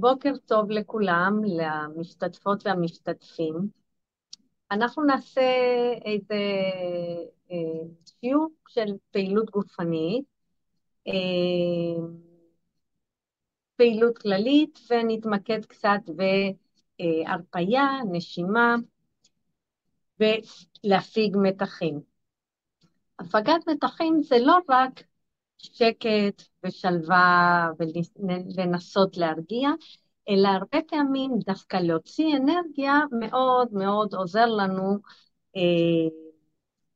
בוקר טוב לכולם, למשתתפות והמשתתפים. אנחנו נעשה איזה אה, שיעור של פעילות גופנית, אה, פעילות כללית, ונתמקד קצת בהרפייה, נשימה, ולהפיג מתחים. הפגת מתחים זה לא רק שקט ושלווה ולנסות להרגיע, אלא הרבה פעמים דווקא להוציא אנרגיה מאוד מאוד עוזר לנו אה,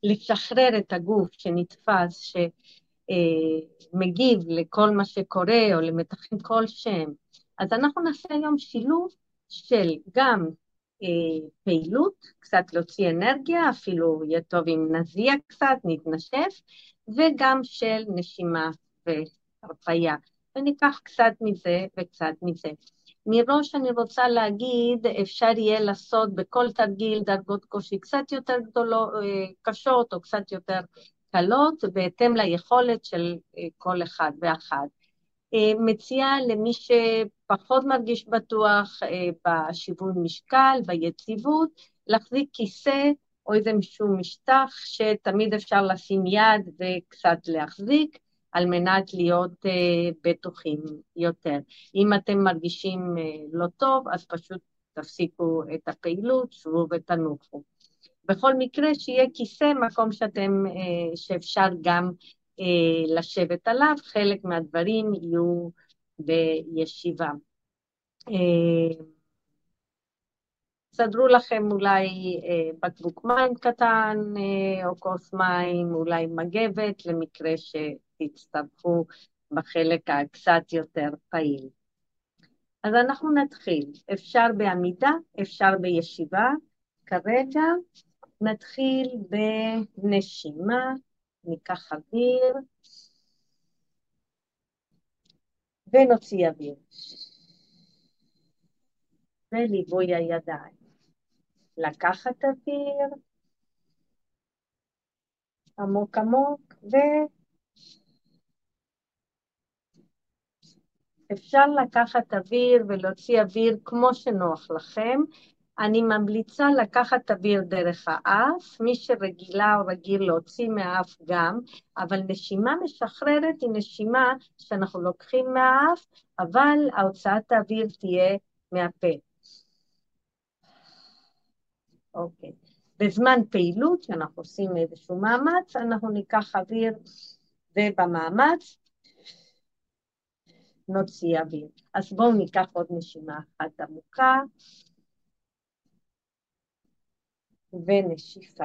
לשחרר את הגוף שנתפס, שמגיב אה, לכל מה שקורה או למתחים כלשהם. אז אנחנו נעשה היום שילוב של גם פעילות, קצת להוציא אנרגיה, אפילו יהיה טוב אם נזיע קצת, נתנשף, וגם של נשימה והרפאיה. וניקח קצת מזה וקצת מזה. מראש אני רוצה להגיד, אפשר יהיה לעשות בכל תרגיל דרגות קושי קצת יותר גדולות, אה, קשות או קצת יותר קלות, בהתאם ליכולת של אה, כל אחד ואחת. אה, מציעה למי שפחות מרגיש בטוח בשיווי משקל, ביציבות, להחזיק כיסא או איזה משהו משטח שתמיד אפשר לשים יד וקצת להחזיק, על מנת להיות uh, בטוחים יותר. אם אתם מרגישים לא טוב, אז פשוט תפסיקו את הפעילות, שבו ותנוחו. בכל מקרה, שיהיה כיסא, מקום שאתם, שאפשר גם לשבת עליו, חלק מהדברים יהיו בישיבה. Uh, סדרו לכם אולי אה, בקבוק מים קטן אה, או כוס מים, אולי מגבת, למקרה שתצטרכו בחלק הקצת יותר פעיל. אז אנחנו נתחיל. אפשר בעמידה, אפשר בישיבה. כרגע נתחיל בנשימה, ניקח אוויר ונוציא אוויר. וליווי הידיים. לקחת אוויר, עמוק עמוק, ואפשר לקחת אוויר ולהוציא אוויר כמו שנוח לכם. אני ממליצה לקחת אוויר דרך האף, מי שרגילה או רגיל להוציא מהאף גם, אבל נשימה משחררת היא נשימה שאנחנו לוקחים מהאף, אבל ההוצאת האוויר תהיה מהפה. אוקיי. בזמן פעילות, כשאנחנו עושים איזשהו מאמץ, אנחנו ניקח אוויר, ובמאמץ נוציא אוויר. אז בואו ניקח עוד נשימה אחת עמוקה, ונשיפה.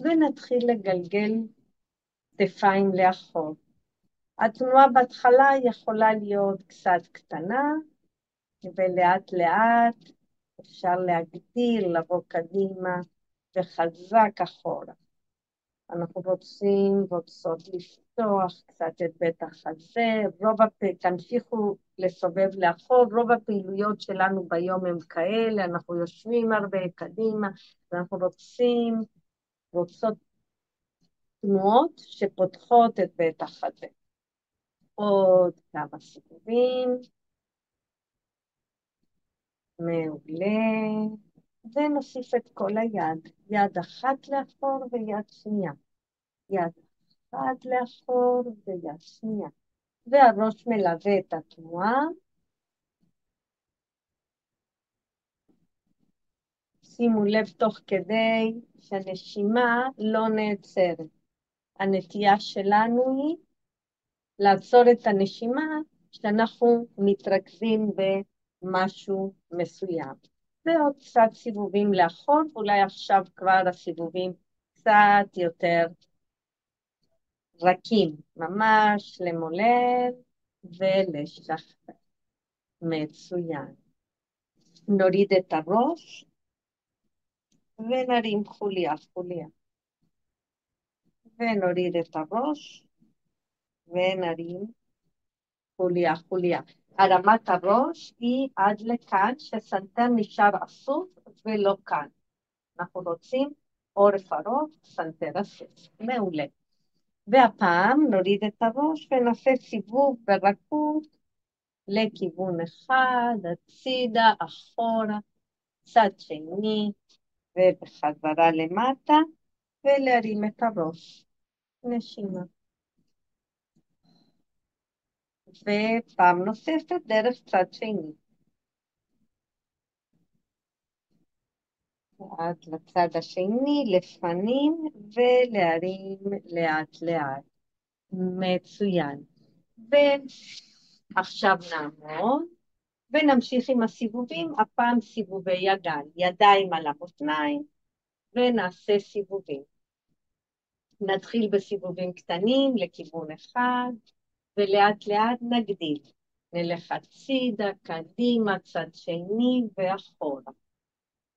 ונתחיל לגלגל כתפיים לאחור. התנועה בהתחלה יכולה להיות קצת קטנה, ולאט לאט אפשר להגדיל, לבוא קדימה וחזק אחורה. אנחנו רוצים, רוצות לפתוח קצת את בית החזה, רוב הפ... תמשיכו לסובב לאחור, רוב הפעילויות שלנו ביום הם כאלה, אנחנו יושבים הרבה קדימה, ואנחנו רוצים, רוצות תנועות שפותחות את בית החזה. עוד כמה סיבובים. מעולה. ונוסיף את כל היד. יד אחת לאחור ויד שנייה. יד אחת לאחור ויד שנייה. והראש מלווה את התנועה. שימו לב תוך כדי שהנשימה לא נעצרת. הנטייה שלנו היא לעצור את הנשימה כשאנחנו מתרכזים ב... משהו מסוים. ועוד קצת סיבובים לאחור, ואולי עכשיו כבר הסיבובים קצת יותר רכים, ממש למולל ולשחרר. מצוין. נוריד את הראש ונרים חוליה חוליה. ונוריד את הראש ונרים חוליה חוליה. הרמת הראש היא עד לכאן, שהסנטר נשאר אסוף ולא כאן. אנחנו רוצים עורף ארוך, סנטר אסוף. מעולה. והפעם נוריד את הראש ונעשה סיבוב ברכות לכיוון אחד, הצידה, אחורה, צד שני, ובחזרה למטה, ולהרים את הראש. נשימה. ופעם נוספת דרך צד שני. עד לצד השני, לפנים, ולהרים לאט לאט. מצוין. ועכשיו נעמוד, ונמשיך עם הסיבובים, הפעם סיבובי ידיים. ידיים על המותניים, ונעשה סיבובים. נתחיל בסיבובים קטנים לכיוון אחד, ולאט לאט נגדיל. נלך הצידה, קדימה, צד שני ואחורה.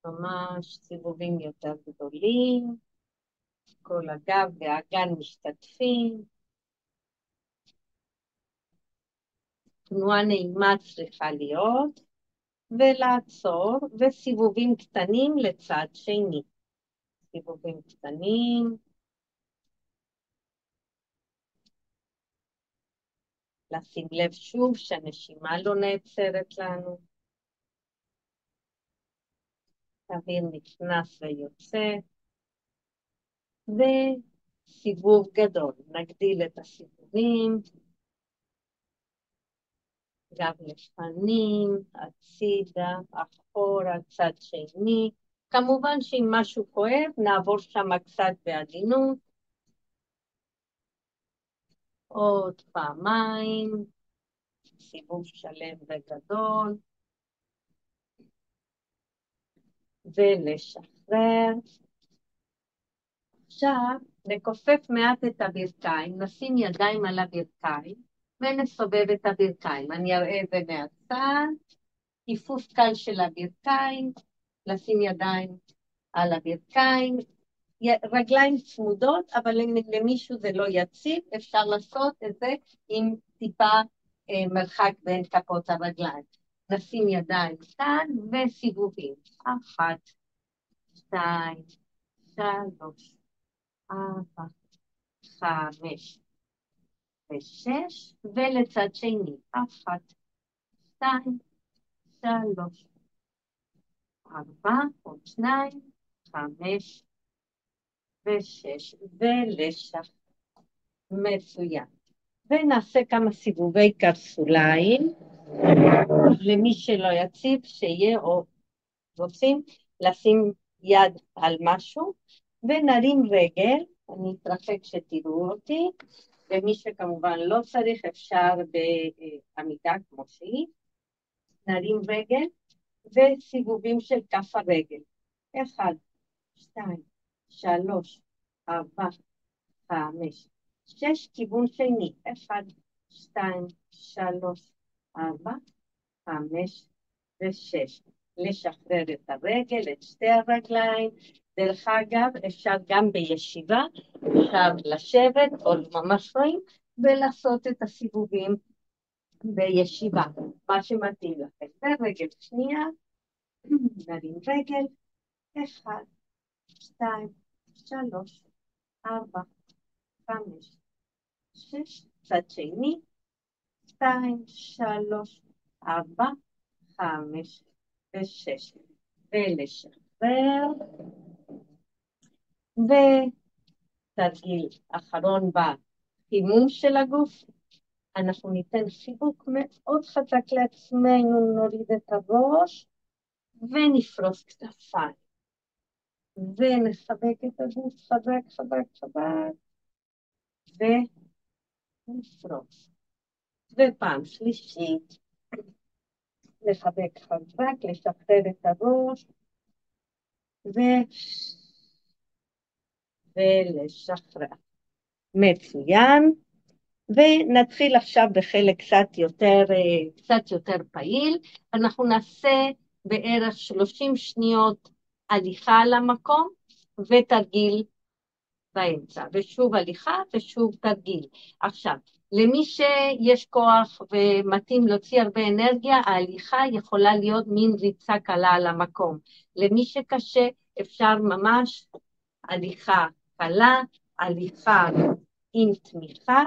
ממש סיבובים יותר גדולים, כל הגב והאגן משתתפים. תנועה נעימה צריכה להיות, ולעצור, וסיבובים קטנים לצד שני. סיבובים קטנים. לשים לב שוב שהנשימה לא נעצרת לנו. האוויר נכנס ויוצא, וסיבוב גדול. נגדיל את הסיבובים, גב לפנים, הצידה, אחורה, צד שני. כמובן שאם משהו כואב, נעבור שם קצת בעדינות. עוד פעמיים, סיבוב שלם וגדול. ולשחרר. עכשיו נכופף מעט את הברכיים, נשים ידיים על הברכיים ונסובב את הברכיים. אני אראה את זה מהצד, כיפוף קל של הברכיים, לשים ידיים על הברכיים, רגליים צמודות, אבל למישהו זה לא יציב, אפשר לעשות את זה עם טיפה אה, מרחק בין כפות הרגליים. נשים ידיים כאן וסיבובים. אחת, שתיים, שלוש, ארבע, חמש ושש, ולצד שני. אחת, שתיים, שלוש, ארבע, עוד שניים, חמש ושש, ולשח. מצוין. ונעשה כמה סיבובי קרסוליים. למי שלא יציב, שיהיה, או רוצים לשים יד על משהו, ונרים רגל, אני אתרחק שתראו אותי, ומי שכמובן לא צריך, אפשר בעמידה כמו שהיא, נרים רגל, וסיבובים של כף הרגל. אחד, שתיים, שלוש, ארבע, חמש, שש, כיוון שני. אחד, שתיים, שלוש, ארבע, חמש ושש. לשחרר את הרגל, את שתי הרגליים. דרך אגב, אפשר גם בישיבה, אפשר לשבת, או ממש רואים, ולעשות את הסיבובים בישיבה, מה שמתאים לכם. ורגל שנייה, נרים רגל, אחד, שתיים, שלוש, ארבע, חמש, שש, צד שני, שתיים, שלוש, ארבע, חמש ושש. ולשחרר. ותרגיל אחרון בחימום של הגוף. אנחנו ניתן חיבוק מאוד חזק לעצמנו, נוריד את הראש ונפרוס כתפיים. ונחבק את הגוף חזק, חזק, חזק, ונפרוס. ופעם שלישית, לחבק חזק, לשחרר את הראש, ו... ולשחרר. מצוין. ונתחיל עכשיו בחלק קצת יותר, קצת יותר פעיל. אנחנו נעשה בערך 30 שניות הליכה על המקום ותרגיל באמצע, ושוב הליכה ושוב תרגיל. עכשיו, למי שיש כוח ומתאים להוציא הרבה אנרגיה, ההליכה יכולה להיות מין ריצה קלה על המקום. למי שקשה, אפשר ממש הליכה קלה, הליכה עם תמיכה,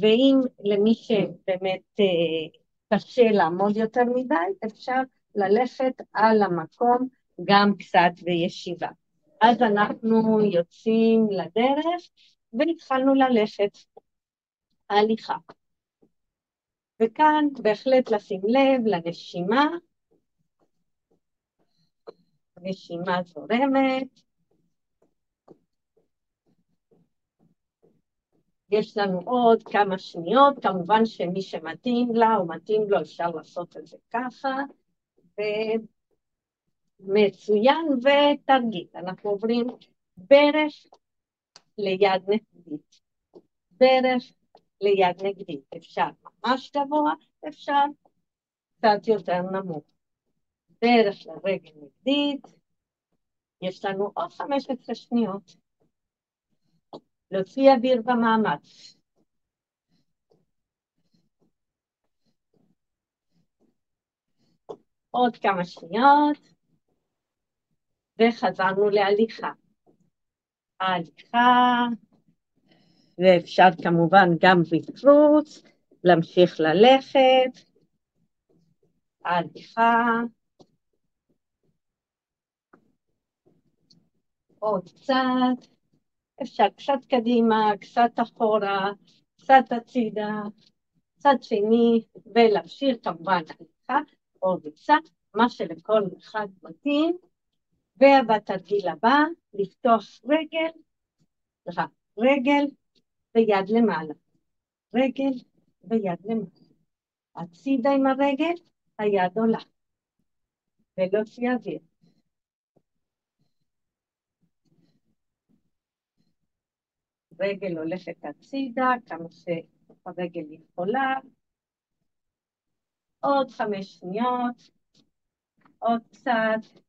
ואם למי שבאמת אה, קשה לעמוד יותר מדי, אפשר ללכת על המקום גם קצת בישיבה. אז אנחנו יוצאים לדרך והתחלנו ללכת הליכה. וכאן בהחלט לשים לב לנשימה, נשימה זורמת, יש לנו עוד כמה שניות, כמובן שמי שמתאים לה או מתאים לו אפשר לעשות את זה ככה, ומצוין ותרגיל. אנחנו עוברים ברך ליד נגדית, ברך ליד נגדית. אפשר ממש גבוה, אפשר קצת יותר נמוך. ברך לרגל נגדית, יש לנו עוד 15 שניות. להוציא אוויר במאמץ. עוד כמה שניות, וחזרנו להליכה. הליכה, ואפשר כמובן גם בפרוץ, להמשיך ללכת. הליכה. עוד קצת. אפשר קצת קדימה, קצת אחורה, קצת הצידה, צד שני, ולהמשיך כמובן הליכה או ריצה, מה שלכל אחד מתאים. ובתרגיל הבא, לפתוח רגל, סליחה, רגל ויד למעלה. רגל ויד למעלה. הצידה עם הרגל, היד עולה. ולהוציא אוויר. רגל הולכת הצידה, כמה שהרגל יכולה. עוד חמש שניות, עוד קצת.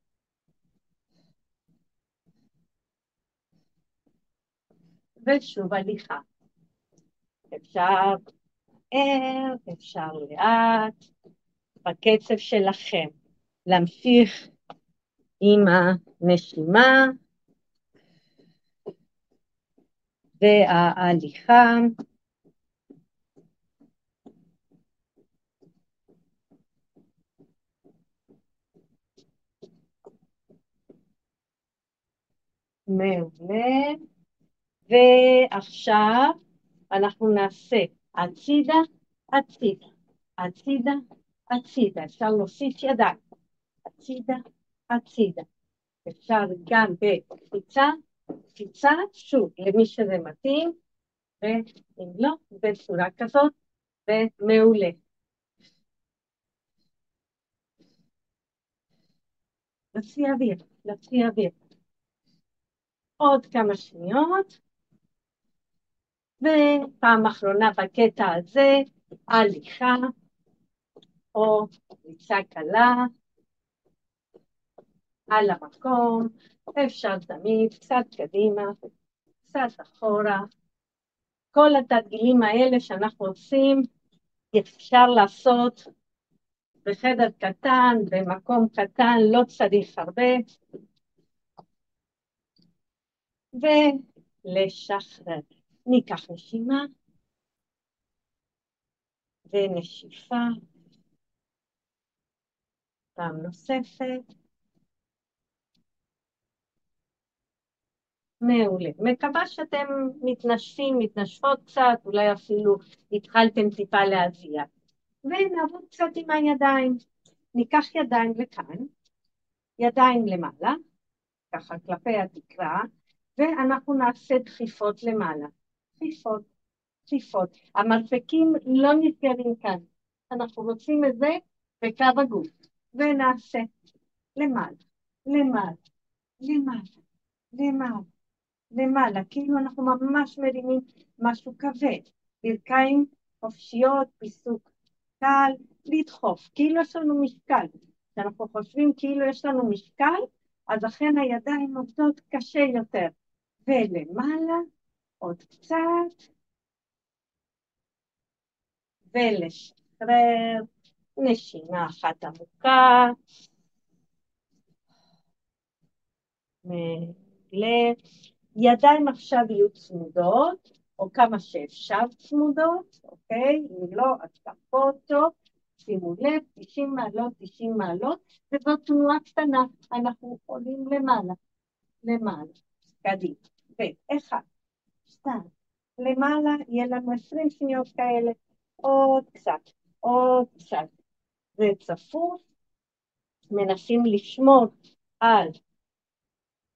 ושוב הליכה. אפשר מהר, אפשר לאט, בקצב שלכם. להמשיך עם הנשימה. וההליכה. מעולה. ועכשיו אנחנו נעשה הצידה, הצידה, הצידה, הצידה. אפשר להוסיף ידיים. הצידה, הצידה. אפשר גם בקפיצה, קפיצה, שוב, למי שזה מתאים, ואם לא, בצורה כזאת, ומעולה. להוציא אוויר, להוציא אוויר. עוד כמה שניות, ופעם אחרונה בקטע הזה, הליכה, או ריצה קלה, על המקום, אפשר תמיד קצת קדימה, קצת אחורה. כל התרגילים האלה שאנחנו עושים, אפשר לעשות בחדר קטן, במקום קטן, לא צריך הרבה. ולשחרר. ניקח נשימה ונשיפה. פעם נוספת. מעולה. מקווה שאתם מתנשפים, מתנשפות קצת, אולי אפילו התחלתם טיפה להזיע. ונעבוד קצת עם הידיים. ניקח ידיים לכאן, ידיים למעלה, ככה כלפי התקרה, ואנחנו נעשה דחיפות למעלה. דחיפות, דחיפות. המרפקים לא נסגרים כאן. אנחנו רוצים את זה בקו הגוף. ונעשה למעלה, למעלה, למעלה, למעלה. למעלה, כאילו אנחנו ממש מרימים משהו כבד. ברכיים חופשיות, פיסוק קל, לדחוף, כאילו יש לנו משקל. כשאנחנו חושבים כאילו יש לנו משקל, אז אכן הידיים עובדות קשה יותר. ולמעלה, עוד קצת, ולשחרר, נשימה אחת עמוקה. מעולה. ידיים עכשיו יהיו צמודות, או כמה שאפשר צמודות, אוקיי? אם לא, אז תפו טוב, שימו לב, 90 מעלות, 90 מעלות, וזאת תנועה קטנה, אנחנו עולים למעלה, למעלה, קדימה. ואחד, שתיים, למעלה, יהיה לנו 20 שניות כאלה, עוד קצת, עוד קצת. זה צפוף, מנסים לשמור על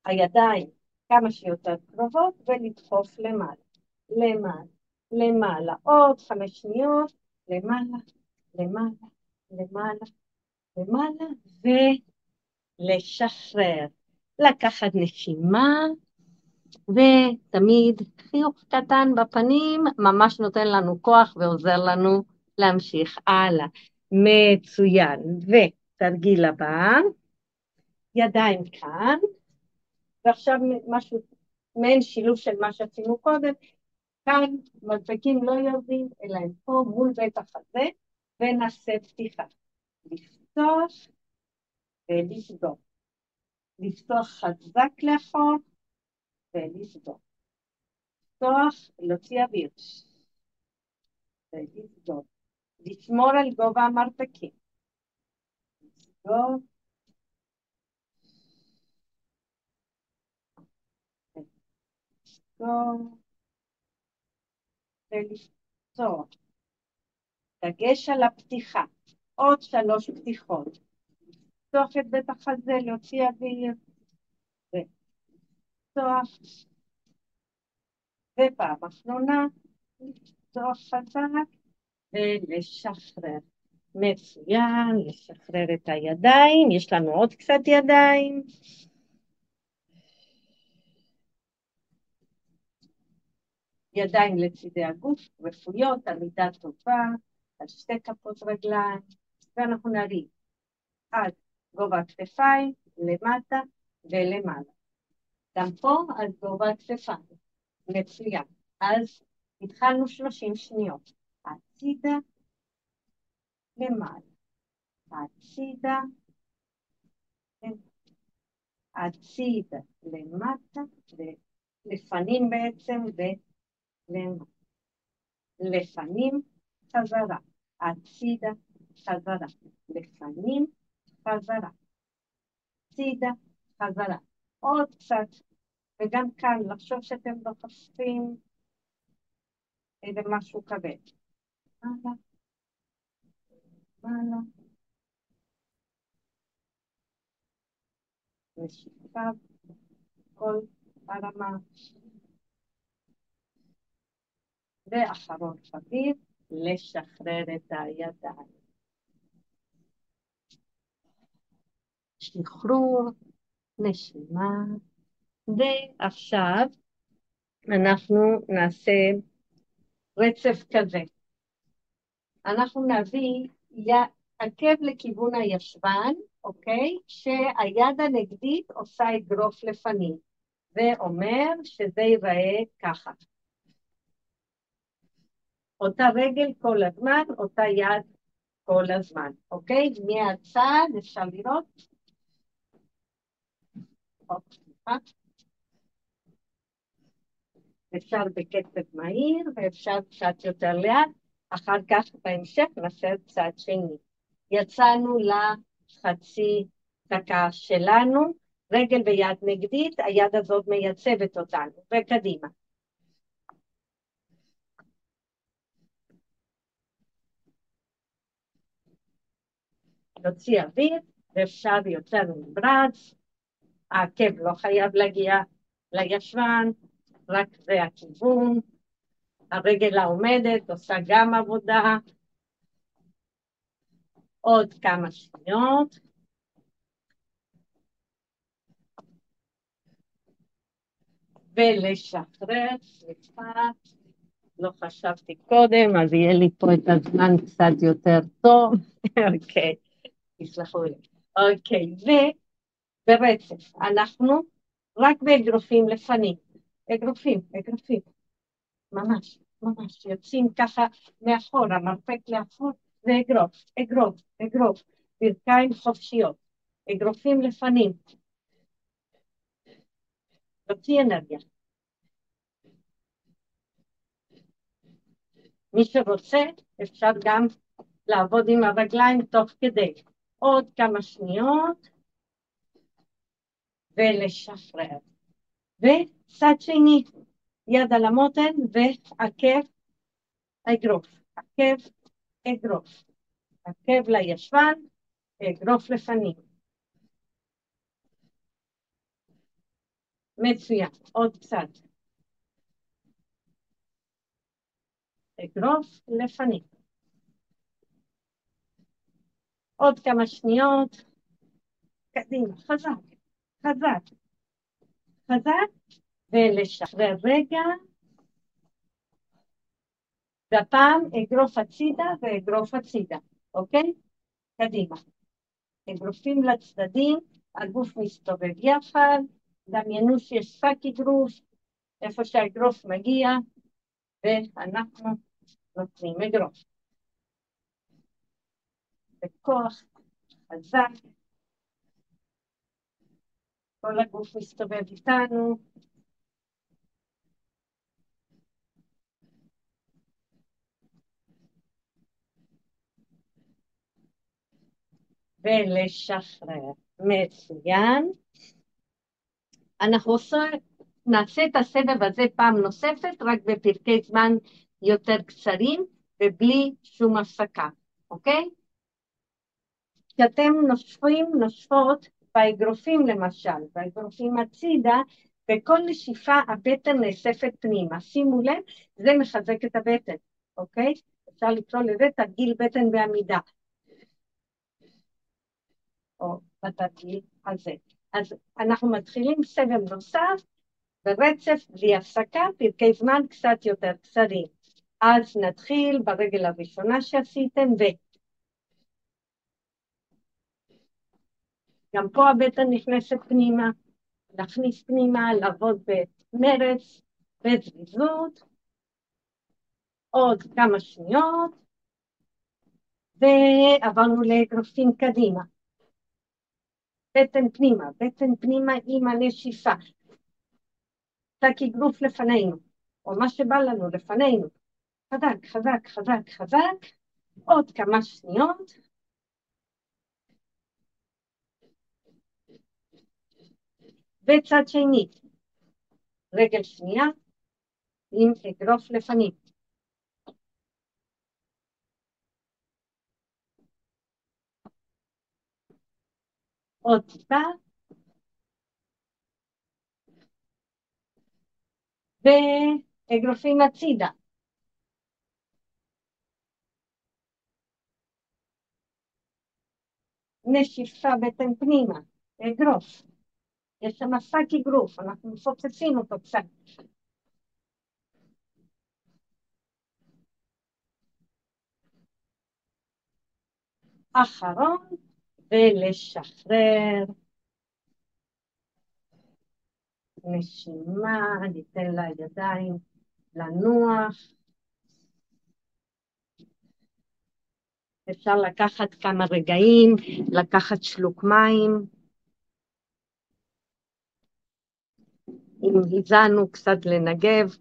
הידיים כמה שיותר קרובות ולדחוף למעלה, למעלה, למעלה, עוד חמש שניות, למעלה, למעלה, למעלה, למעלה, ולשחרר. לקחת נשימה, ותמיד חיוך קטן בפנים ממש נותן לנו כוח ועוזר לנו להמשיך הלאה. מצוין. ותרגיל הבא, ידיים כאן, ועכשיו משהו, מעין שילוב של מה שעשינו קודם, כאן מדבקים לא יורדים, אלא הם פה מול בית החזה, ונעשה פתיחה. לפתוח ולסגור. לפתוח חזק לאחור ולסגור. לפתוח, להוציא אוויר. ולסגור. לשמור על גובה המרפקים. לסגור. ולפתוח. דגש על הפתיחה. עוד שלוש פתיחות. לפתוח את בית החזה, להוציא אוויר. ולפתוח. ופעם אחרונה, לפתוח חזק ולשחרר. מצוין, לשחרר את הידיים, יש לנו עוד קצת ידיים. ידיים לצידי הגוף, רפויות, עמידה טובה, על שתי כפות רגליים, ואנחנו נריב עד גובה הכתפיים, למטה ולמעלה. גם פה עד גובה הכתפיים. מצוין. אז התחלנו 30 שניות. הצידה, למעלה. הצידה, הצידה, למטה, לפנים בעצם, ולמטה. לפנים, חזרה. הצידה, חזרה. לפנים, חזרה. הצידה, חזרה. עוד קצת, וגם כאן, לחשוב שאתם דוחפים איזה משהו כבד. הלאה, כל הרמה. ואחרון חביב, לשחרר את הידיים. שחרור, נשימה, ועכשיו אנחנו נעשה רצף כזה. אנחנו נביא עקב לכיוון הישבן, אוקיי? שהיד הנגדית עושה אגרוף לפנים, ואומר שזה ייראה ככה. אותה רגל כל הזמן, אותה יד כל הזמן, אוקיי? מהצד אפשר לראות? אפשר בקצב מהיר ואפשר קצת יותר לאט, אחר כך בהמשך נעשה צד שני. יצאנו לחצי דקה שלנו, רגל ויד נגדית, היד הזאת מייצבת אותנו, וקדימה. נוציא אוויר, ואפשר יותר נמרץ, העקב לא חייב להגיע לישבן, רק זה הכיוון. הרגל העומדת עושה גם עבודה. עוד כמה שניות. ולשחרר, סליחה, לא חשבתי קודם, אז יהיה לי פה את הזמן קצת יותר טוב. אוקיי, תסלחו לי. אוקיי, וברצף, אנחנו רק באגרופים לפנים. אגרופים, אגרופים. ממש, ממש. יוצאים ככה מאחורה, מרפק לאחור, ואגרוף, אגרוף, אגרוף. ברכיים חופשיות. אגרופים לפנים. תוציא אנרגיה. מי שרוצה, אפשר גם לעבוד עם הרגליים תוך כדי. עוד כמה שניות, ולשחרר. וצד שני, יד על המותן ועקב אגרוף, עקב אגרוף, עקב לישבן, אגרוף לפנים. מצוין, עוד קצת. אגרוף לפנים. עוד כמה שניות. קדימה, חזק, חזק, חזק, ולשחרר רגע. והפעם אגרוף הצידה ואגרוף הצידה, אוקיי? קדימה. אגרופים לצדדים, הגוף מסתובב יחד, דמיינו שיש שק אגרוף, איפה שהאגרוף מגיע, ואנחנו נותנים אגרוף. בכוח חזק, כל הגוף מסתובב איתנו, ולשחרר. מצוין. אנחנו עושה, נעשה את הסבב הזה פעם נוספת, רק בפרקי זמן יותר קצרים ובלי שום הפסקה, אוקיי? כשאתם נושפים, נושפות באגרופים למשל, באגרופים הצידה, בכל נשיפה הבטן נאספת פנימה. שימו לב, זה מחזק את הבטן, אוקיי? אפשר לקרוא לזה תרגיל בטן בעמידה. או בתרגיל הזה. אז אנחנו מתחילים סבב נוסף, ברצף, בלי הפסקה, פרקי זמן קצת יותר קצרים. אז נתחיל ברגל הראשונה שעשיתם, ו... גם פה הבטן נכנסת פנימה, להכניס פנימה, לעבוד במרץ, בזריזות. עוד כמה שניות, ועברנו לאגרופים קדימה. בטן פנימה, בטן פנימה עם הנשיפה. שק אגרוף לפנינו, או מה שבא לנו לפנינו. חזק, חזק, חזק, חזק. עוד כמה שניות. וצד שני, רגל שנייה עם אגרוף לפנים. עוד טיפה. ואגרופים הצידה. נשיפה בטן פנימה, אגרוף. יש שם שק אגרוף, אנחנו מפוצצים אותו קצת. אחרון, ולשחרר. נשימה, ניתן לידיים לנוח. אפשר לקחת כמה רגעים, לקחת שלוק מים. אם הזענו קצת לנגב,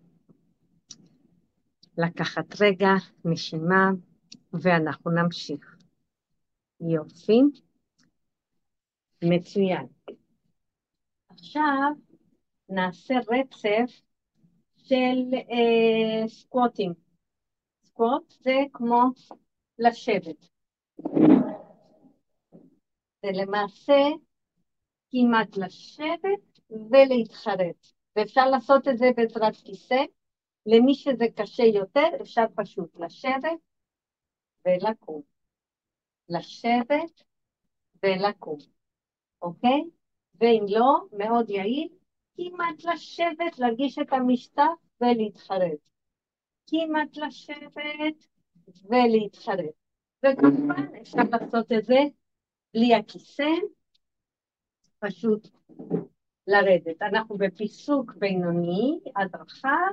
לקחת רגע, נשימה, ואנחנו נמשיך. יופי. מצוין. עכשיו נעשה רצף של אה, סקווטים. סקווט זה כמו לשבת. זה למעשה כמעט לשבת ולהתחרט. ואפשר לעשות את זה בעזרת כיסא. למי שזה קשה יותר, אפשר פשוט לשבת ולקום. לשבת ולקום. אוקיי? ואם לא, מאוד יעיל, כמעט לשבת, להגיש את המשטח ולהתחרט. כמעט לשבת ולהתחרט. וכמובן אפשר לעשות את זה בלי הכיסא, פשוט לרדת. אנחנו בפיסוק בינוני, עד רחב,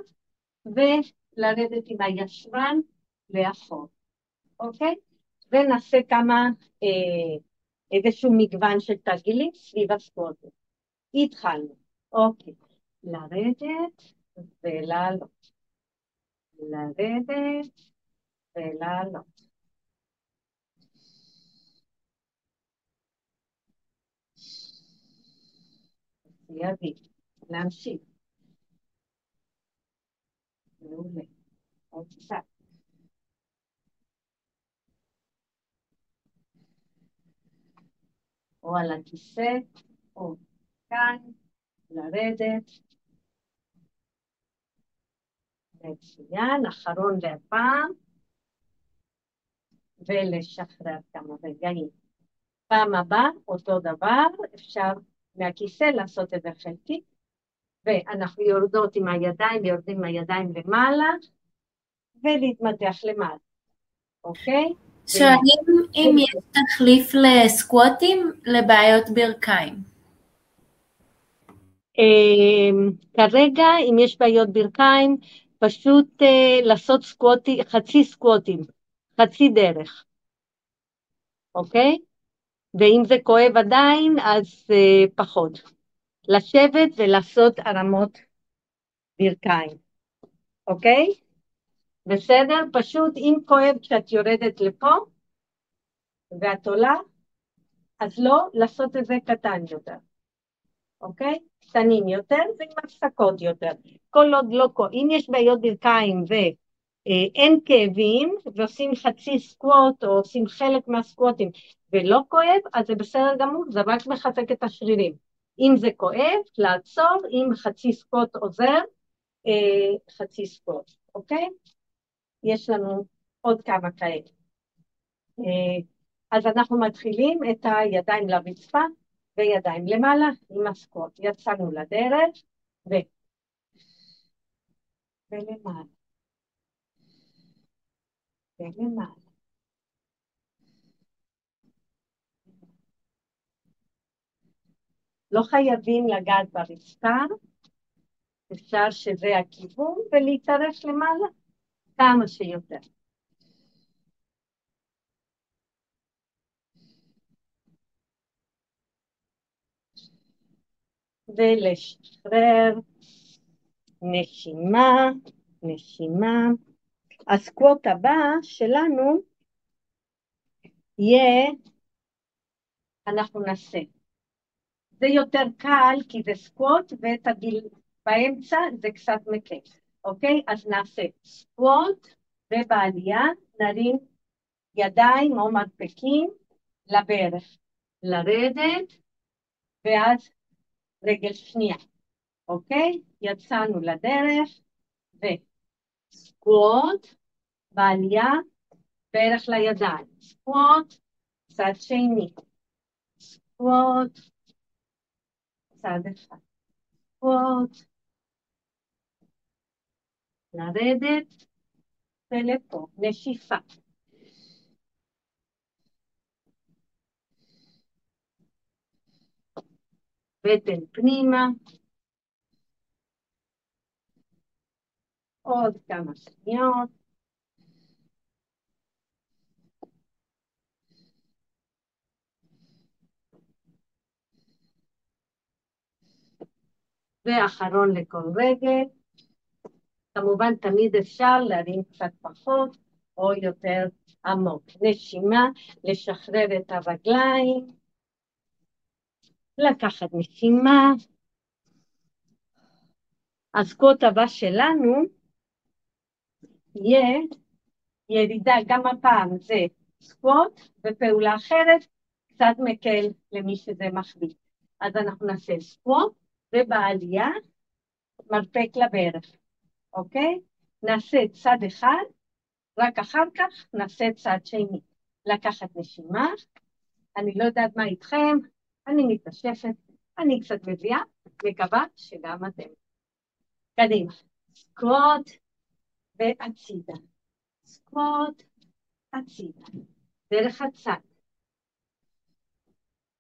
ולרדת עם הישרן לאחור, אוקיי? ונעשה כמה אה, איזשהו מגוון של תרגילים סביב הסקוטים. התחלנו, אוקיי, לרדת ולעלות. לרדת ולעלות. ידי, להמשיך. מעולה. עוד קצת. או על הכיסא, או כאן, לרדת. מצוין, אחרון להפעם, ולשחרר כמה רגעים. פעם הבאה, אותו דבר, אפשר מהכיסא לעשות זה חלקי, ואנחנו יורדות עם הידיים, יורדים עם הידיים למעלה, ולהתמתח למעלה, אוקיי? שואלים אם יש תחליף לסקווטים לבעיות ברכיים. אמ, כרגע, אם יש בעיות ברכיים, פשוט אה, לעשות סקווטי, חצי סקווטים, חצי דרך, אוקיי? ואם זה כואב עדיין, אז אה, פחות. לשבת ולעשות הרמות ברכיים, אוקיי? בסדר? פשוט אם כואב כשאת יורדת לפה ואת עולה, אז לא לעשות את זה קטן יותר, אוקיי? קטנים יותר ועם הפסקות יותר. כל עוד לא כואב, אם יש בעיות ברכיים ואין כאבים ועושים חצי סקווט או עושים חלק מהסקווטים ולא כואב, אז זה בסדר גמור, זה רק מחזק את השרירים. אם זה כואב, לעצור, אם חצי סקווט עוזר, אה, חצי סקווט, אוקיי? יש לנו עוד כמה כאלה. אה, אז אנחנו מתחילים את הידיים לרצפה וידיים למעלה עם הסקוט. יצאנו לדרך ו... ולמעלה. ולמעלה. לא חייבים לגעת ברצפה, אפשר שזה הכיוון ולהתארש למעלה. כמה שיותר. ולשחרר, נשימה, נשימה. הסקווט הבא שלנו יהיה, אנחנו נעשה. זה יותר קל כי זה סקווט ואת הגיל באמצע זה קצת מקל. אוקיי? אז נעשה סקווט, ובעלייה נרים ידיים או מרפקים לברך. לרדת, ואז רגל שנייה, אוקיי? יצאנו לדרך, וסקווט, בעלייה, ברך לידיים. סקווט, צד שני. סקווט, צד אחד. סקווט, לרדת ולפה, נשיפה. בטן פנימה. עוד כמה שניות. ואחרון לכל רגל. כמובן תמיד אפשר להרים קצת פחות או יותר עמוק. נשימה, לשחרר את הרגליים, לקחת נשימה. הסקוט הבא שלנו יהיה ירידה, גם הפעם זה סקוט ופעולה אחרת, קצת מקל למי שזה מחביא. אז אנחנו נעשה סקוט ובעלייה מרפק לברך. אוקיי? נעשה צד אחד, רק אחר כך נעשה צד שני. לקחת נשימה, אני לא יודעת מה איתכם, אני מתנשפת, אני קצת מביאה, מקווה שגם אתם. קדימה, סקווט והצידה. סקווט, הצידה, דרך הצד.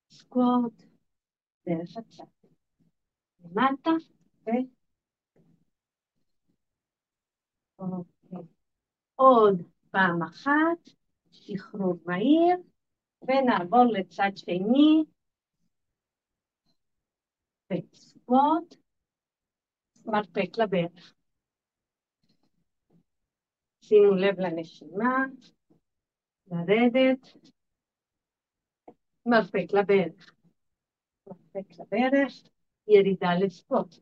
סקווט, דרך הצד. למטה. אוקיי. עוד פעם אחת, שחרור מהיר, ונעבור לצד שני, וסקווט, מרפק לברך. שימו לב לנשימה, לרדת, מרפק לברך, מרפק לברך, ירידה לספוט.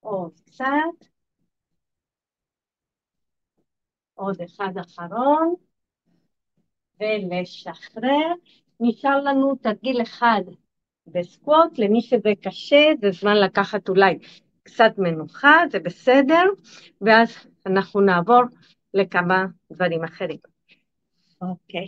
עוד קצת, עוד אחד אחרון, ולשחרר. נשאר לנו תרגיל אחד בסקווט, למי שזה קשה, זה זמן לקחת אולי קצת מנוחה, זה בסדר, ואז אנחנו נעבור לכמה דברים אחרים. אוקיי.